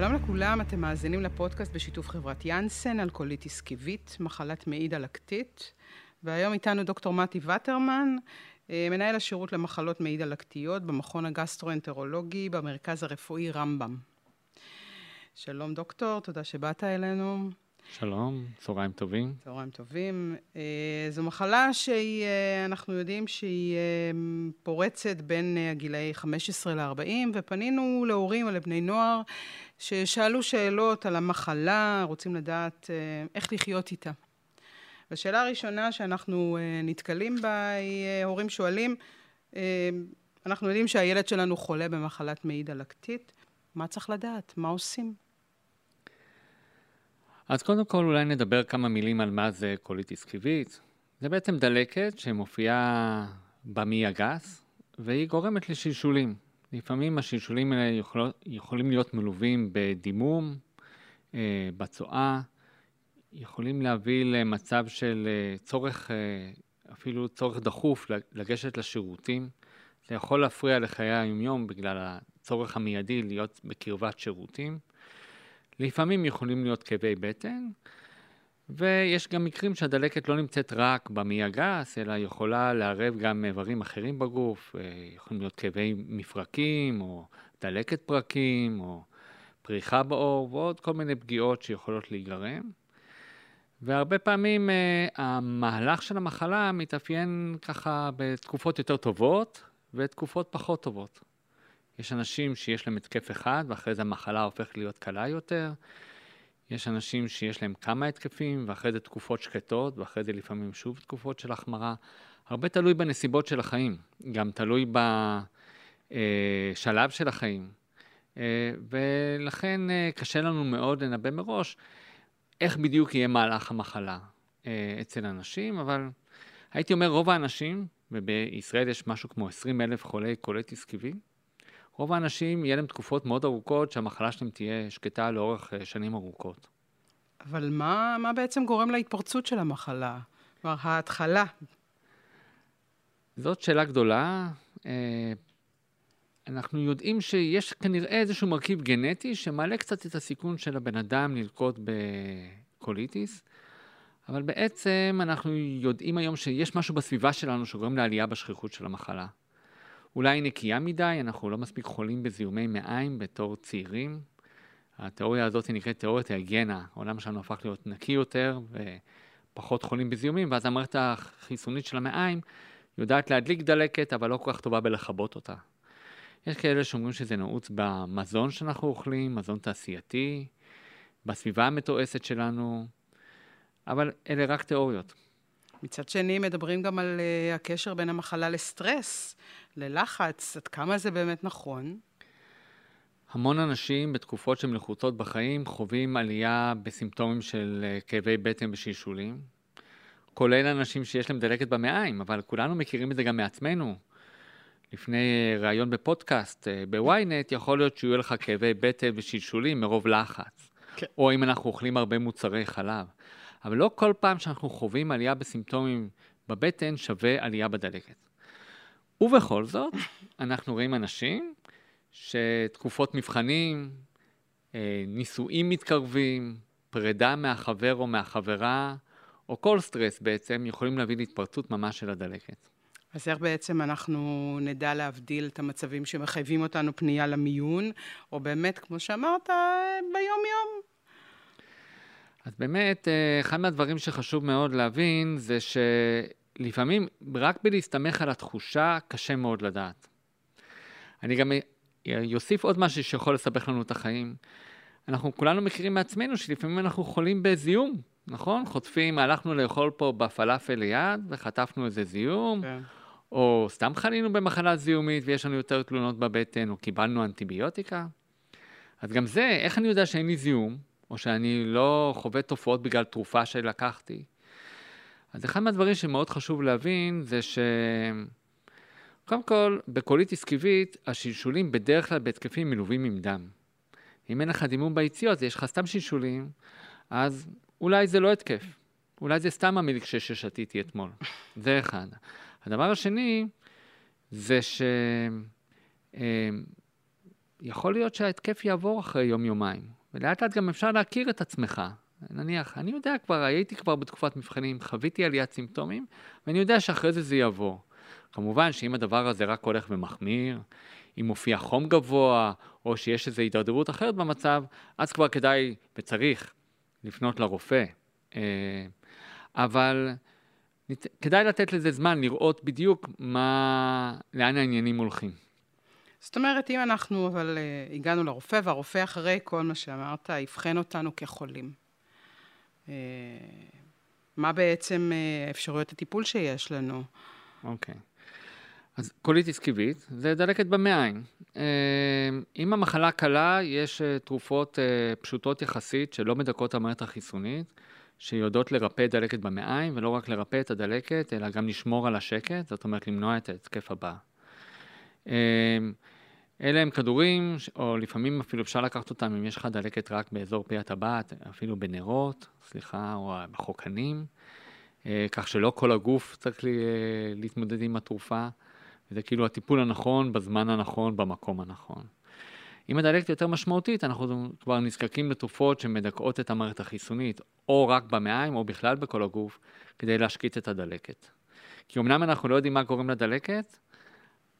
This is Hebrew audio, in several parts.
שלום לכולם, אתם מאזינים לפודקאסט בשיתוף חברת יאנסן על קוליטיס כיבית, מחלת מעי דלקתית. והיום איתנו דוקטור מתי ווטרמן, אה, מנהל השירות למחלות מעי דלקתיות במכון הגסטרואנטרולוגי במרכז הרפואי רמב"ם. שלום דוקטור, תודה שבאת אלינו. שלום, צהריים טובים. צהריים טובים. אה, זו מחלה שאנחנו יודעים שהיא אה, פורצת בין הגילאי 15 ל-40, ופנינו להורים ולבני נוער ששאלו שאלות על המחלה, רוצים לדעת איך לחיות איתה. והשאלה הראשונה שאנחנו נתקלים בה היא, הורים שואלים, אנחנו יודעים שהילד שלנו חולה במחלת מעי דלקתית, מה צריך לדעת? מה עושים? אז קודם כל אולי נדבר כמה מילים על מה זה קוליטיס קיבית. זה בעצם דלקת שמופיעה במעי הגס, והיא גורמת לשלשולים. לפעמים השלשולים האלה יכול, יכולים להיות מלווים בדימום, אה, בצואה, יכולים להביא למצב של אה, צורך, אה, אפילו צורך דחוף לגשת לשירותים. זה יכול להפריע לחיי היומיום בגלל הצורך המיידי להיות בקרבת שירותים. לפעמים יכולים להיות כאבי בטן, ויש גם מקרים שהדלקת לא נמצאת רק במעי הגס, אלא יכולה לערב גם איברים אחרים בגוף, אה, יכולים להיות כאבי מפרקים, או דלקת פרקים, או פריחה בעור, ועוד כל מיני פגיעות שיכולות להיגרם. והרבה פעמים uh, המהלך של המחלה מתאפיין ככה בתקופות יותר טובות ותקופות פחות טובות. יש אנשים שיש להם התקף אחד ואחרי זה המחלה הופכת להיות קלה יותר. יש אנשים שיש להם כמה התקפים ואחרי זה תקופות שקטות ואחרי זה לפעמים שוב תקופות של החמרה. הרבה תלוי בנסיבות של החיים, גם תלוי בשלב אה, של החיים. אה, ולכן אה, קשה לנו מאוד לנבא מראש איך בדיוק יהיה מהלך המחלה אצל אנשים, אבל הייתי אומר רוב האנשים, ובישראל יש משהו כמו 20 אלף חולי קולטיס קיבי, רוב האנשים יהיה להם תקופות מאוד ארוכות שהמחלה שלהם תהיה שקטה לאורך אה, שנים ארוכות. אבל מה, מה בעצם גורם להתפרצות של המחלה? כלומר, ההתחלה. זאת שאלה גדולה. אה, אנחנו יודעים שיש כנראה איזשהו מרכיב גנטי שמעלה קצת את הסיכון של הבן אדם ללקוט בקוליטיס, אבל בעצם אנחנו יודעים היום שיש משהו בסביבה שלנו שגורם לעלייה בשכיחות של המחלה. אולי נקייה מדי, אנחנו לא מספיק חולים בזיהומי מעיים בתור צעירים. התיאוריה הזאת נקראת תיאוריית ההיגיינה, העולם שלנו הפך להיות נקי יותר ופחות חולים בזיהומים, ואז המערכת החיסונית של המעיים יודעת להדליק דלקת, אבל לא כל כך טובה בלכבות אותה. יש כאלה שאומרים שזה נעוץ במזון שאנחנו אוכלים, מזון תעשייתי, בסביבה המתועסת שלנו, אבל אלה רק תיאוריות. מצד שני, מדברים גם על uh, הקשר בין המחלה לסטרס. ללחץ, עד כמה זה באמת נכון? המון אנשים בתקופות שהן לחוצות בחיים חווים עלייה בסימפטומים של אה, כאבי בטן ושלשולים, כולל אנשים שיש להם דלקת במעיים, אבל כולנו מכירים את זה גם מעצמנו. לפני אה, ראיון בפודקאסט אה, בוויינט, יכול להיות שיהיו לך כאבי בטן ושלשולים מרוב לחץ, כן. או אם אנחנו אוכלים הרבה מוצרי חלב. אבל לא כל פעם שאנחנו חווים עלייה בסימפטומים בבטן שווה עלייה בדלקת. ובכל זאת, אנחנו רואים אנשים שתקופות מבחנים, אה, נישואים מתקרבים, פרידה מהחבר או מהחברה, או כל סטרס בעצם, יכולים להביא להתפרצות ממש של הדלקת. אז איך בעצם אנחנו נדע להבדיל את המצבים שמחייבים אותנו פנייה למיון, או באמת, כמו שאמרת, ביום-יום? אז באמת, אה, אחד מהדברים שחשוב מאוד להבין זה ש... לפעמים רק בלהסתמך על התחושה קשה מאוד לדעת. אני גם אוסיף עוד משהו שיכול לסבך לנו את החיים. אנחנו כולנו מכירים מעצמנו שלפעמים אנחנו חולים בזיהום, נכון? חוטפים, הלכנו לאכול פה בפלאפל ליד וחטפנו איזה זיהום, כן. או סתם חלינו במחלה זיהומית ויש לנו יותר תלונות בבטן, או קיבלנו אנטיביוטיקה. אז גם זה, איך אני יודע שאין לי זיהום, או שאני לא חווה תופעות בגלל תרופה שלקחתי? אז אחד מהדברים שמאוד חשוב להבין זה ש... קודם כל, בקוליטיס קיבית, השלשולים בדרך כלל בהתקפים מלווים עם דם. אם אין לך דימום ביציאות, יש לך סתם שלשולים, אז אולי זה לא התקף. אולי זה סתם המילקשה ששתיתי אתמול. זה אחד. הדבר השני, זה ש... אה, יכול להיות שההתקף יעבור אחרי יום-יומיים, ולאט לאט גם אפשר להכיר את עצמך. נניח, אני יודע כבר, הייתי כבר בתקופת מבחנים, חוויתי עליית סימפטומים, ואני יודע שאחרי זה זה יעבור. כמובן שאם הדבר הזה רק הולך ומחמיר, אם מופיע חום גבוה, או שיש איזו הידרדרות אחרת במצב, אז כבר כדאי וצריך לפנות לרופא. אה, אבל כדאי לתת לזה זמן, לראות בדיוק מה, לאן העניינים הולכים. זאת אומרת, אם אנחנו אבל uh, הגענו לרופא, והרופא אחרי כל מה שאמרת, אבחן אותנו כחולים. אה, מה בעצם אה, אפשרויות הטיפול שיש לנו? אוקיי. אוקיי. אז קוליטיס כיבית זה דלקת במעיים. אם המחלה קלה, יש תרופות פשוטות יחסית שלא מדכאות המערכת החיסונית, שיודעות לרפא דלקת במעיים, ולא רק לרפא את הדלקת, אלא גם לשמור על השקט, זאת אומרת למנוע את ההתקף הבא. אלה הם כדורים, או לפעמים אפילו אפשר לקחת אותם אם יש לך דלקת רק באזור פי הטבעת, אפילו בנרות, סליחה, או בחוקנים, אה, כך שלא כל הגוף צריך להתמודד עם התרופה, וזה כאילו הטיפול הנכון, בזמן הנכון, במקום הנכון. אם הדלקת יותר משמעותית, אנחנו כבר נזקקים לתרופות שמדכאות את המערכת החיסונית, או רק במעיים, או בכלל בכל הגוף, כדי להשקיט את הדלקת. כי אמנם אנחנו לא יודעים מה גורם לדלקת,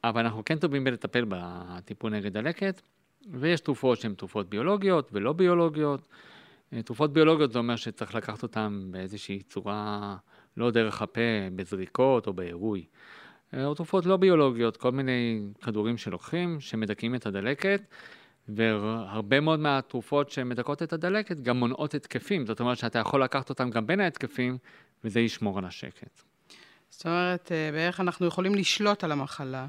אבל אנחנו כן טובים בלטפל בטיפול נגד דלקת, ויש תרופות שהן תרופות ביולוגיות ולא ביולוגיות. תרופות ביולוגיות זה אומר שצריך לקחת אותן באיזושהי צורה, לא דרך הפה, בזריקות או בעירוי. או תרופות לא ביולוגיות, כל מיני כדורים שלוקחים, שמדכאים את הדלקת, והרבה מאוד מהתרופות שמדכאות את הדלקת גם מונעות התקפים, זאת אומרת שאתה יכול לקחת אותם גם בין ההתקפים, וזה ישמור על השקט. זאת אומרת, אה, בערך אנחנו יכולים לשלוט על המחלה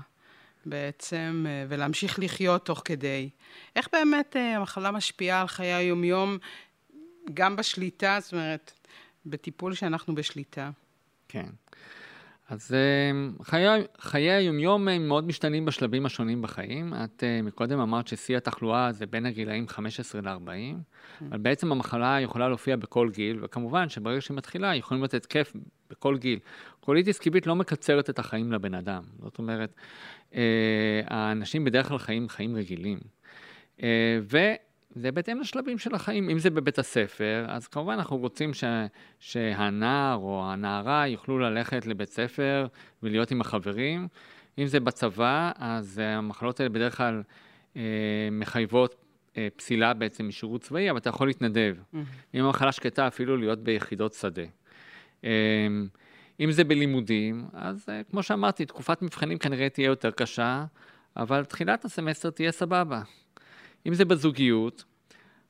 בעצם, אה, ולהמשיך לחיות תוך כדי. איך באמת אה, המחלה משפיעה על חיי היומיום, גם בשליטה, זאת אומרת, בטיפול שאנחנו בשליטה? כן. אז אמ, חיי, חיי היומיום הם מאוד משתנים בשלבים השונים בחיים. את אה, מקודם אמרת ששיא התחלואה זה בין הגילאים 15 ל-40, mm. אבל בעצם המחלה יכולה להופיע בכל גיל, וכמובן שברגע שהיא מתחילה יכולים לתת כיף בכל גיל. קוליטיס קיבית לא מקצרת את החיים לבן אדם. זאת אומרת, אה, האנשים בדרך כלל חיים חיים רגילים. אה, ו... זה בהתאם לשלבים של החיים. אם זה בבית הספר, אז כמובן אנחנו רוצים ש, שהנער או הנערה יוכלו ללכת לבית ספר ולהיות עם החברים. אם זה בצבא, אז המחלות האלה בדרך כלל אה, מחייבות אה, פסילה בעצם משירות צבאי, אבל אתה יכול להתנדב. Mm-hmm. אם המחלה שקטה, אפילו להיות ביחידות שדה. אה, אם זה בלימודים, אז אה, כמו שאמרתי, תקופת מבחנים כנראה תהיה יותר קשה, אבל תחילת הסמסטר תהיה סבבה. אם זה בזוגיות,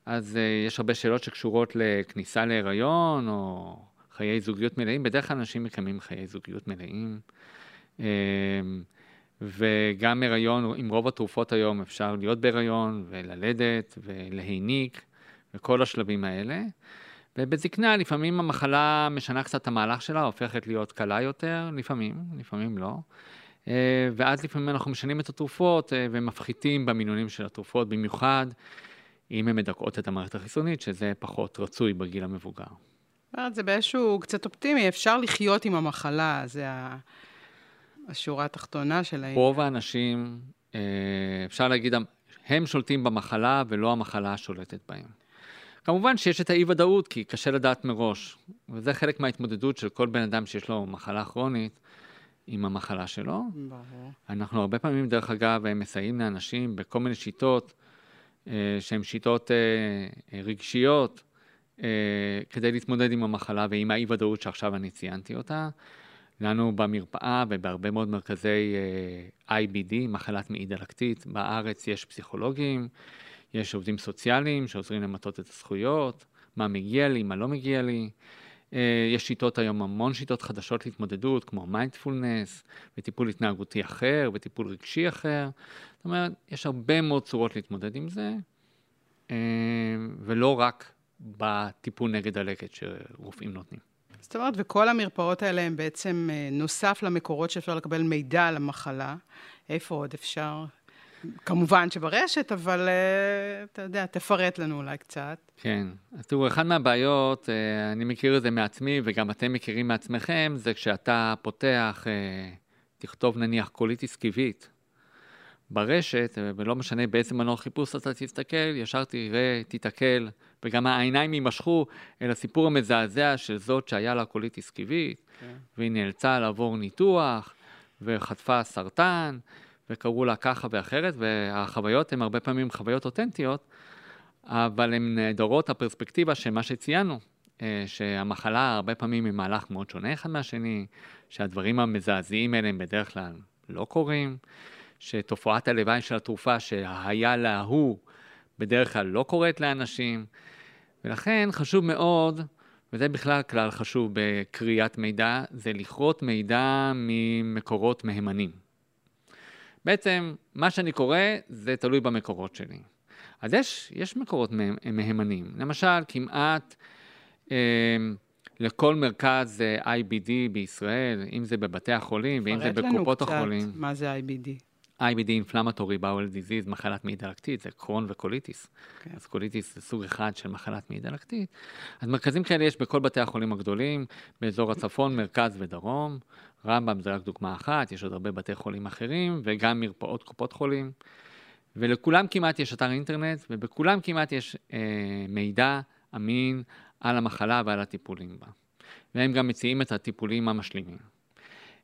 אז uh, יש הרבה שאלות שקשורות לכניסה להיריון, או חיי זוגיות מלאים. בדרך כלל אנשים מקיימים חיי זוגיות מלאים. Uh, וגם הריון, עם רוב התרופות היום אפשר להיות בהריון, וללדת, ולהיניק, וכל השלבים האלה. ובזקנה לפעמים המחלה משנה קצת את המהלך שלה, הופכת להיות קלה יותר, לפעמים, לפעמים לא. אה, ואז לפעמים אנחנו משנים את התרופות אה, ומפחיתים במינונים של התרופות, במיוחד אם הן מדכאות את המערכת החיסונית, שזה פחות רצוי בגיל המבוגר. זה באיזשהו קצת אופטימי, אפשר לחיות עם המחלה, זה השורה התחתונה של העניין. רוב האנשים, אה, אפשר להגיד, הם שולטים במחלה ולא המחלה שולטת בהם. כמובן שיש את האי-ודאות, כי קשה לדעת מראש, וזה חלק מההתמודדות של כל בן אדם שיש לו מחלה כרונית. עם המחלה שלו. ברור. אנחנו הרבה פעמים, דרך אגב, מסייעים לאנשים בכל מיני שיטות אה, שהן שיטות אה, רגשיות, אה, כדי להתמודד עם המחלה ועם האי-ודאות שעכשיו אני ציינתי אותה. לנו במרפאה ובהרבה מאוד מרכזי IBD, מחלת מעי דלקתית, בארץ יש פסיכולוגים, יש עובדים סוציאליים שעוזרים למטות את הזכויות, מה מגיע לי, מה לא מגיע לי. אה, יש שיטות היום, המון שיטות חדשות להתמודדות, כמו מיינדפולנס, וטיפול התנהגותי אחר, וטיפול רגשי אחר. זאת אומרת, יש הרבה מאוד צורות להתמודד עם זה, אה, ולא רק בטיפול נגד דלקת שרופאים נותנים. זאת אומרת, וכל המרפאות האלה הן בעצם אה, נוסף למקורות שאפשר לקבל מידע על המחלה. איפה עוד אפשר? כמובן שברשת, אבל אה, אתה יודע, תפרט לנו אולי קצת. כן. אז תראו, אחת מהבעיות, אה, אני מכיר את זה מעצמי, וגם אתם מכירים מעצמכם, זה כשאתה פותח, אה, תכתוב נניח קוליטיס כיבית ברשת, ולא משנה באיזה מנוע חיפוש אתה תסתכל, ישר תראה, תיתקל, וגם העיניים יימשכו אל הסיפור המזעזע של זאת שהיה לה קוליטיס כיבית, כן. והיא נאלצה לעבור ניתוח, וחטפה סרטן, וקראו לה ככה ואחרת, והחוויות הן הרבה פעמים חוויות אותנטיות, אבל הן נעדרות הפרספקטיבה של מה שציינו, אה, שהמחלה הרבה פעמים היא מהלך מאוד שונה אחד מהשני, שהדברים המזעזעים האלה הם בדרך כלל לא קורים, שתופעת הלוואי של התרופה שהיה להוא בדרך כלל לא קורית לאנשים, ולכן חשוב מאוד, וזה בכלל כלל חשוב בקריאת מידע, זה לקרוא מידע ממקורות מהימנים. בעצם, מה שאני קורא זה תלוי במקורות שלי. אז יש, יש מקורות מהימנים. למשל, כמעט אה, לכל מרכז IBD בישראל, אם זה בבתי החולים ואם זה בקופות החולים. פרט לנו קצת מה זה IBD. IBD, Inflammatory Bowel Disease, מחלת מעי דלקתית, זה קרון וקוליטיס. אוקיי. כן. אז קוליטיס זה סוג אחד של מחלת מעי דלקתית. אז מרכזים כאלה יש בכל בתי החולים הגדולים, באזור הצפון, מרכז ודרום. רמב"ם זה רק דוגמה אחת, יש עוד הרבה בתי חולים אחרים, וגם מרפאות קופות חולים. ולכולם כמעט יש אתר אינטרנט, ובכולם כמעט יש אה, מידע אמין על המחלה ועל הטיפולים בה. והם גם מציעים את הטיפולים המשלימים.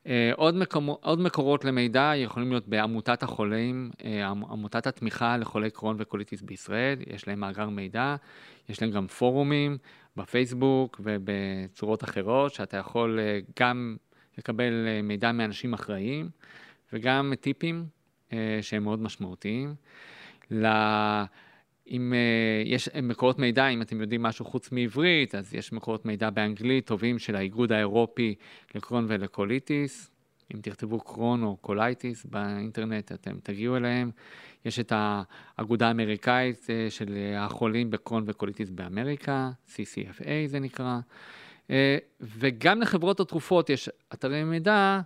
אה, עוד, מקור, עוד מקורות למידע יכולים להיות בעמותת החולים, אה, עמותת התמיכה לחולי קרון וקוליטיס בישראל, יש להם מאגר מידע, יש להם גם פורומים בפייסבוק ובצורות אחרות, שאתה יכול אה, גם לקבל מידע מאנשים אחראיים וגם טיפים שהם מאוד משמעותיים. אם אה, יש מקורות מידע, אם אתם יודעים משהו חוץ מעברית, אז יש מקורות מידע באנגלית טובים של האיגוד האירופי לקרון ולקוליטיס. אם תכתבו קרון או קוליטיס באינטרנט, אתם תגיעו אליהם. יש את האגודה האמריקאית uh, של החולים בקרון וקוליטיס באמריקה, CCFA זה נקרא. Uh, וגם לחברות התרופות יש אתרי מידע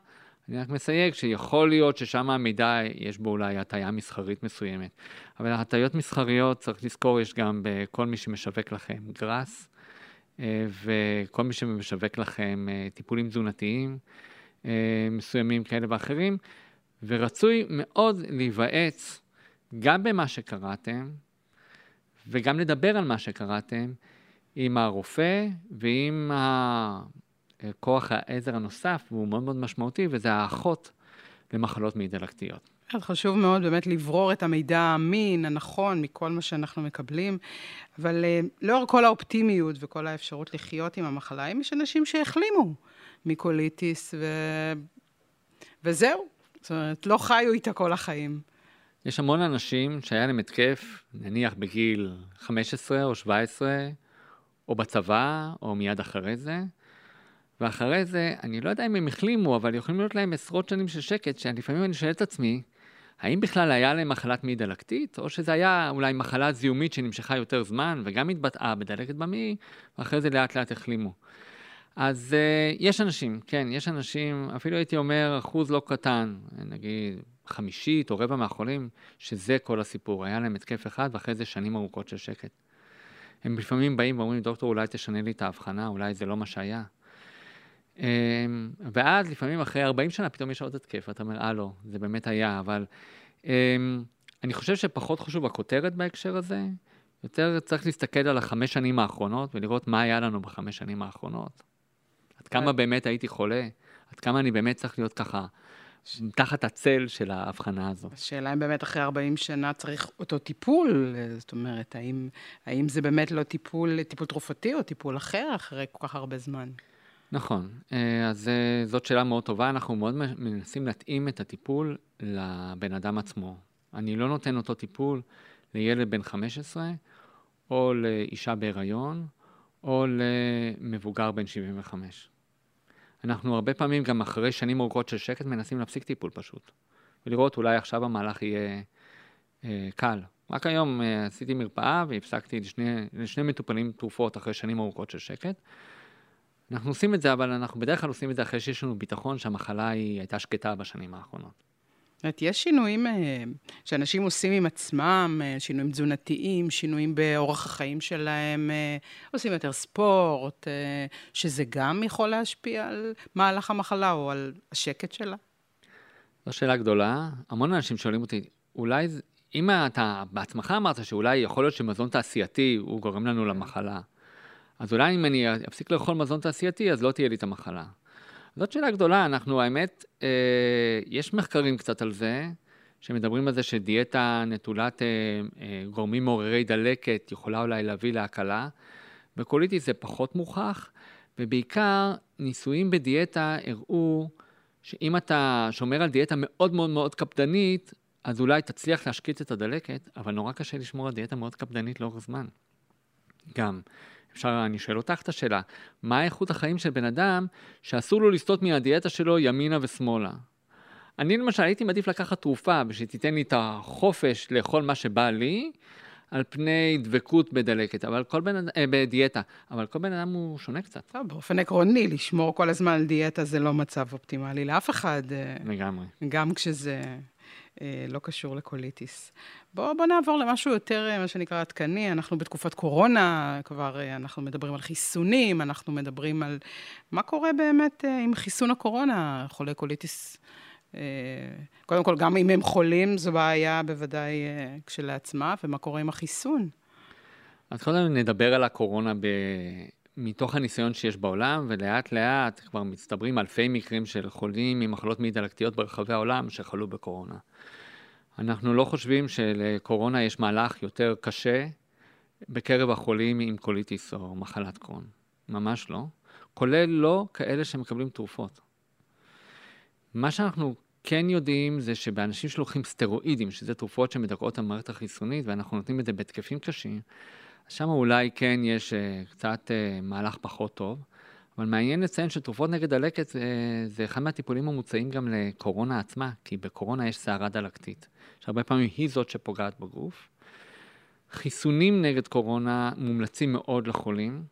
אני רק מסייג שיכול להיות ששם המידע יש בו אולי הטיה מסחרית מסוימת. אבל הטיות מסחריות, צריך לזכור, יש גם בכל מי שמשווק לכם גראס, אה, וכל מי שמשווק לכם אה, טיפולים תזונתיים אה, מסוימים כאלה ואחרים, ורצוי מאוד להיוועץ גם במה שקראתם, וגם לדבר על מה שקראתם עם הרופא ועם כוח העזר הנוסף, והוא מאוד מאוד משמעותי, וזה האחות למחלות מעי דלקתיות. חשוב מאוד באמת לברור את המידע האמין, הנכון, מכל מה שאנחנו מקבלים, אבל uh, לאור כל האופטימיות וכל האפשרות לחיות עם המחלה, אם יש אנשים שהחלימו מקוליטיס, ו... וזהו. זאת אומרת, לא חיו איתה כל החיים. יש המון אנשים שהיה להם התקף, נניח בגיל 15 או 17, או בצבא, או מיד אחרי זה, ואחרי זה, אני לא יודע אם הם החלימו, אבל יכולים להיות להם עשרות שנים של שקט, שלפעמים אני שואל את עצמי, האם בכלל היה להם מחלת מעי דלקתית, או שזה היה אולי מחלה זיהומית שנמשכה יותר זמן, וגם התבטאה בדלקת במעי, ואחרי זה לאט לאט החלימו. אז uh, יש אנשים, כן, יש אנשים, אפילו הייתי אומר אחוז לא קטן, נגיד חמישית או רבע מהחולים, שזה כל הסיפור, היה להם התקף אחד ואחרי זה שנים ארוכות של שקט. הם לפעמים באים ואומרים, דוקטור, אולי תשנה לי את ההבחנה, אולי זה לא מה שהיה. אמ, ואז לפעמים אחרי 40 שנה פתאום יש עוד התקף, ואתה אומר, אה לא, זה באמת היה, אבל אמ, אני חושב שפחות חשוב הכותרת בהקשר הזה, יותר צריך להסתכל על החמש שנים האחרונות ולראות מה היה לנו בחמש שנים האחרונות. עד כמה אה. באמת הייתי חולה, עד כמה אני באמת צריך להיות ככה תחת הצל של ההבחנה הזו. השאלה אם באמת אחרי 40 שנה צריך אותו טיפול, זאת אומרת, האם, האם זה באמת לא טיפול, טיפול תרופתי או טיפול אחר אחרי כל כך הרבה זמן? נכון, אה, אז אה, זאת שאלה מאוד טובה, אנחנו מאוד מנסים להתאים את הטיפול לבן אדם עצמו. אני לא נותן אותו טיפול לילד בן 15, או לאישה בהיריון, או למבוגר בן 75. אנחנו הרבה פעמים, גם אחרי שנים ארוכות של שקט, מנסים להפסיק טיפול פשוט. ולראות אולי עכשיו המהלך יהיה אה, קל. רק היום אה, עשיתי מרפאה והפסקתי לשני, לשני מטופלים תרופות אחרי שנים ארוכות של שקט. אנחנו עושים את זה, אבל אנחנו בדרך כלל עושים את זה אחרי שיש לנו ביטחון שהמחלה היא הייתה שקטה בשנים האחרונות. זאת יש שינויים אה, שאנשים עושים עם עצמם, אה, שינויים תזונתיים, שינויים באורח החיים שלהם, אה, עושים יותר ספורט, שזה גם יכול להשפיע על מהלך המחלה או על השקט שלה? זו שאלה גדולה. המון אנשים שואלים אותי, אולי, אם אתה בעצמך אמרת שאולי יכול להיות שמזון תעשייתי הוא גורם לנו למחלה, אז אולי אם אני אפסיק לאכול מזון תעשייתי, אז לא תהיה לי את המחלה. זאת שאלה גדולה, אנחנו, האמת, אה, יש מחקרים קצת על זה, שמדברים על זה שדיאטה נטולת אה, אה, גורמים מעוררי דלקת יכולה אולי להביא להקלה. בקוליטיס זה פחות מוכח, ובעיקר ניסויים בדיאטה הראו שאם אתה שומר על דיאטה מאוד מאוד מאוד קפדנית, אז אולי תצליח להשקיט את הדלקת, אבל נורא קשה לשמור על דיאטה מאוד קפדנית לאורך זמן. גם, אפשר, אני שואל אותך את השאלה, מה איכות החיים של בן אדם שאסור לו לסטות מהדיאטה שלו ימינה ושמאלה? אני למשל הייתי מעדיף לקחת תרופה ושתיתן לי את החופש לאכול מה שבא לי, על פני דבקות בדלקת, אבל כל בן אדם, אה, בדיאטה, אבל כל בן אדם הוא שונה קצת. טוב, באופן עקרוני, לשמור כל הזמן על דיאטה זה לא מצב אופטימלי לאף אחד. אה, לגמרי. גם כשזה לא קשור לקוליטיס. בואו בוא נעבור למשהו יותר, אה, מה שנקרא, עדכני. אנחנו בתקופת קורונה, כבר אה, אנחנו מדברים על חיסונים, אנחנו מדברים על מה קורה באמת אה, עם חיסון הקורונה, חולי קוליטיס. אה, קודם כל, גם אם הם חולים, זו בעיה בוודאי אה, כשלעצמה, ומה קורה עם החיסון. אז קודם נדבר על הקורונה ב... מתוך הניסיון שיש בעולם, ולאט לאט כבר מצטברים אלפי מקרים של חולים עם מחלות מעי דלקתיות ברחבי העולם שחלו בקורונה. אנחנו לא חושבים שלקורונה יש מהלך יותר קשה בקרב החולים עם קוליטיס או מחלת קרון. ממש לא. כולל לא כאלה שמקבלים תרופות. מה שאנחנו כן יודעים זה שבאנשים שלוקחים סטרואידים, שזה תרופות שמדכאות את המערכת החיסונית, ואנחנו נותנים את זה בהתקפים קשים, שם אולי כן יש אה, קצת אה, מהלך פחות טוב. אבל מעניין לציין שתרופות נגד דלקת זה, זה אחד מהטיפולים המוצעים גם לקורונה עצמה, כי בקורונה יש סערה דלקתית, שהרבה פעמים היא זאת שפוגעת בגוף. חיסונים נגד קורונה מומלצים מאוד לחולים,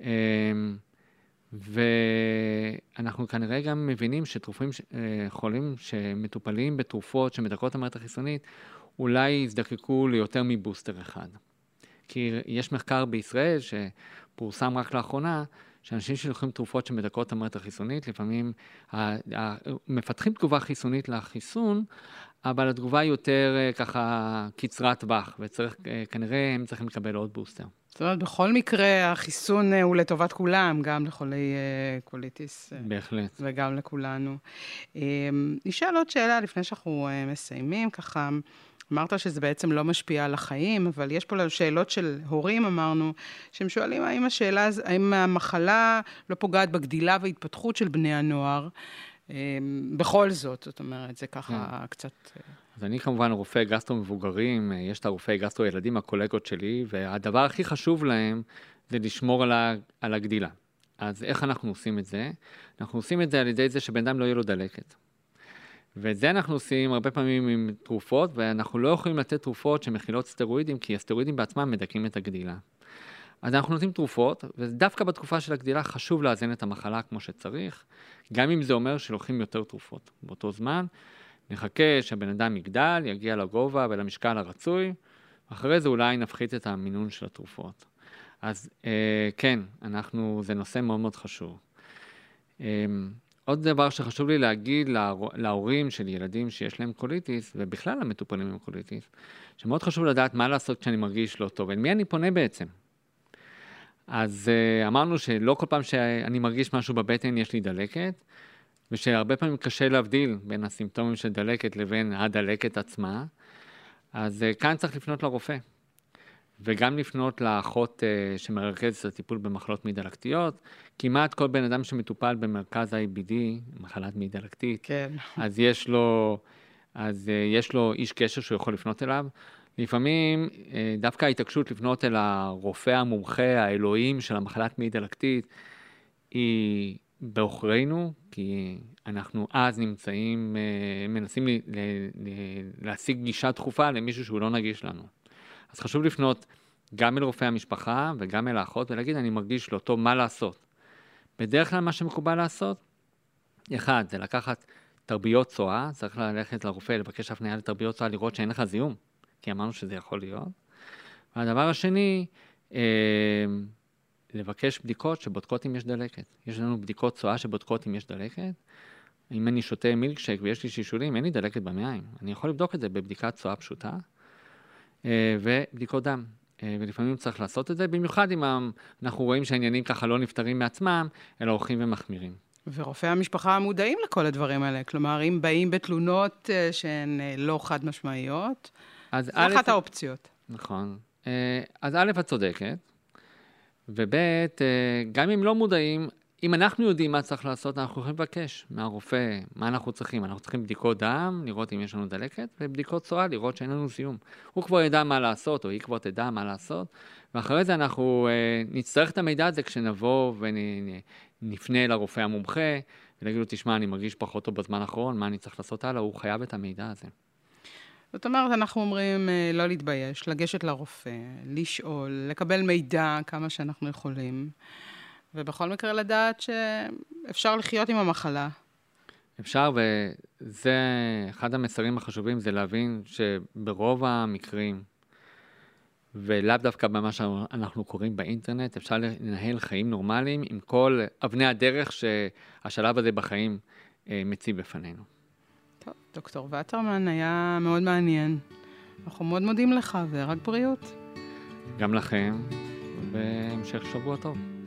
אמ, ואנחנו כנראה גם מבינים שתרופים, אה, חולים שמטופלים בתרופות שמדכאות המערכת החיסונית, אולי יזדקקו ליותר מבוסטר אחד. כי יש מחקר בישראל שפורסם רק לאחרונה, שאנשים שלוקחים תרופות שמדכאות את המערכת החיסונית, לפעמים מפתחים תגובה חיסונית לחיסון, אבל התגובה היא יותר אה, ככה קצרת טווח, וצריך, אה, כנראה הם צריכים לקבל עוד בוסטר. זאת אומרת, בכל מקרה, החיסון אה, הוא לטובת כולם, גם לחולי קוליטיס. בהחלט. וגם לכולנו. נשאל עוד שאלה לפני שאנחנו מסיימים, ככה. אמרת שזה בעצם לא משפיע על החיים, אבל יש פה שאלות של הורים, אמרנו, שהם שואלים האם השאלה, האם המחלה לא פוגעת בגדילה והתפתחות של בני הנוער. אמ, בכל זאת, זאת אומרת, זה ככה כן. קצת... אה, אז אני כמובן רופא גסטרו מבוגרים, אה, יש את הרופאי גסטרו ילדים, הקולגות שלי, והדבר הכי חשוב להם זה לשמור על, ה, על הגדילה. אז איך אנחנו עושים את זה? אנחנו עושים את זה על ידי זה שבן אדם לא יהיה לו דלקת. ואת זה אנחנו עושים הרבה פעמים עם תרופות, ואנחנו לא יכולים לתת תרופות שמכילות סטרואידים, כי הסטרואידים בעצמם מדכאים את הגדילה. אז אנחנו נותנים תרופות, ודווקא בתקופה של הגדילה חשוב לאזן את המחלה כמו שצריך, גם אם זה אומר שלוקחים יותר תרופות. באותו זמן נחכה שהבן אדם יגדל, יגיע לגובה ולמשקל הרצוי, אחרי זה אולי נפחית את המינון של התרופות. אז אה, כן, אנחנו, זה נושא מאוד מאוד חשוב. אה, עוד דבר שחשוב לי להגיד להור, להורים של ילדים שיש להם קוליטיס, ובכלל למטופלים עם קוליטיס, שמאוד חשוב לדעת מה לעשות כשאני מרגיש לא טוב, אל מי אני פונה בעצם. אז uh, אמרנו שלא כל פעם שאני מרגיש משהו בבטן יש לי דלקת, ושהרבה פעמים קשה להבדיל בין הסימפטומים של דלקת לבין הדלקת עצמה, אז uh, כאן צריך לפנות לרופא. וגם לפנות לאחות uh, שמרכזת את הטיפול במחלות מעי דלקתיות. כמעט כל בן אדם שמטופל במרכז ה-IBD, מחלת מעי דלקתית, כן. אז יש לו, אז uh, יש לו איש קשר שהוא יכול לפנות אליו. לפעמים uh, דווקא ההתעקשות לפנות אל הרופא המומחה, האלוהים של המחלת מעי דלקתית, היא בעוכרינו, כי אנחנו אז נמצאים, uh, מנסים ל- ל- ל- להשיג גישה דחופה למישהו שהוא לא נגיש לנו. אז חשוב לפנות גם אל רופא המשפחה וגם אל האחות ולהגיד, אני מרגיש לא טוב, מה לעשות? בדרך כלל מה שמקובל לעשות, אחד, זה לקחת תרביות צואה, צריך ללכת לרופא, לבקש הפניה לתרביות צואה, לראות שאין לך זיהום, כי אמרנו שזה יכול להיות. והדבר השני, אה, לבקש בדיקות שבודקות אם יש דלקת. יש לנו בדיקות צואה שבודקות אם יש דלקת, אם אני שותה מילקשייק ויש לי שישולים, אין לי דלקת במעיים. אני יכול לבדוק את זה בבדיקת צואה פשוטה ובדיקות דם. אה, ולפעמים צריך לעשות את זה, במיוחד אם אנחנו רואים שהעניינים ככה לא נפתרים מעצמם, אלא הולכים ומחמירים. ורופאי המשפחה מודעים לכל הדברים האלה. כלומר, אם באים בתלונות אה, שהן לא חד משמעיות, זו אחת האופציות. נכון. אז א', את צודקת, וב', גם אם לא מודעים, אם אנחנו יודעים מה צריך לעשות, אנחנו יכולים לבקש מהרופא מה אנחנו צריכים. אנחנו צריכים בדיקות דם, לראות אם יש לנו דלקת, ובדיקות צואה, לראות שאין לנו זיהום. הוא כבר ידע מה לעשות, או היא כבר תדע מה לעשות, ואחרי זה אנחנו אה, נצטרך את המידע הזה כשנבוא ונפנה לרופא המומחה, ונגיד לו, תשמע, אני מרגיש פחות טוב בזמן האחרון, מה אני צריך לעשות הלאה? הוא חייב את המידע הזה. זאת אומרת, אנחנו אומרים אה, לא להתבייש, לגשת לרופא, לשאול, לקבל מידע כמה שאנחנו יכולים. ובכל מקרה לדעת שאפשר לחיות עם המחלה. אפשר, וזה אחד המסרים החשובים, זה להבין שברוב המקרים, ולאו דווקא במה שאנחנו קוראים באינטרנט, אפשר לנהל חיים נורמליים עם כל אבני הדרך שהשלב הזה בחיים אה, מציב בפנינו. טוב, דוקטור וטרמן היה מאוד מעניין. אנחנו מאוד מודים לך, ורק בריאות. גם לכם, והמשך שבוע טוב.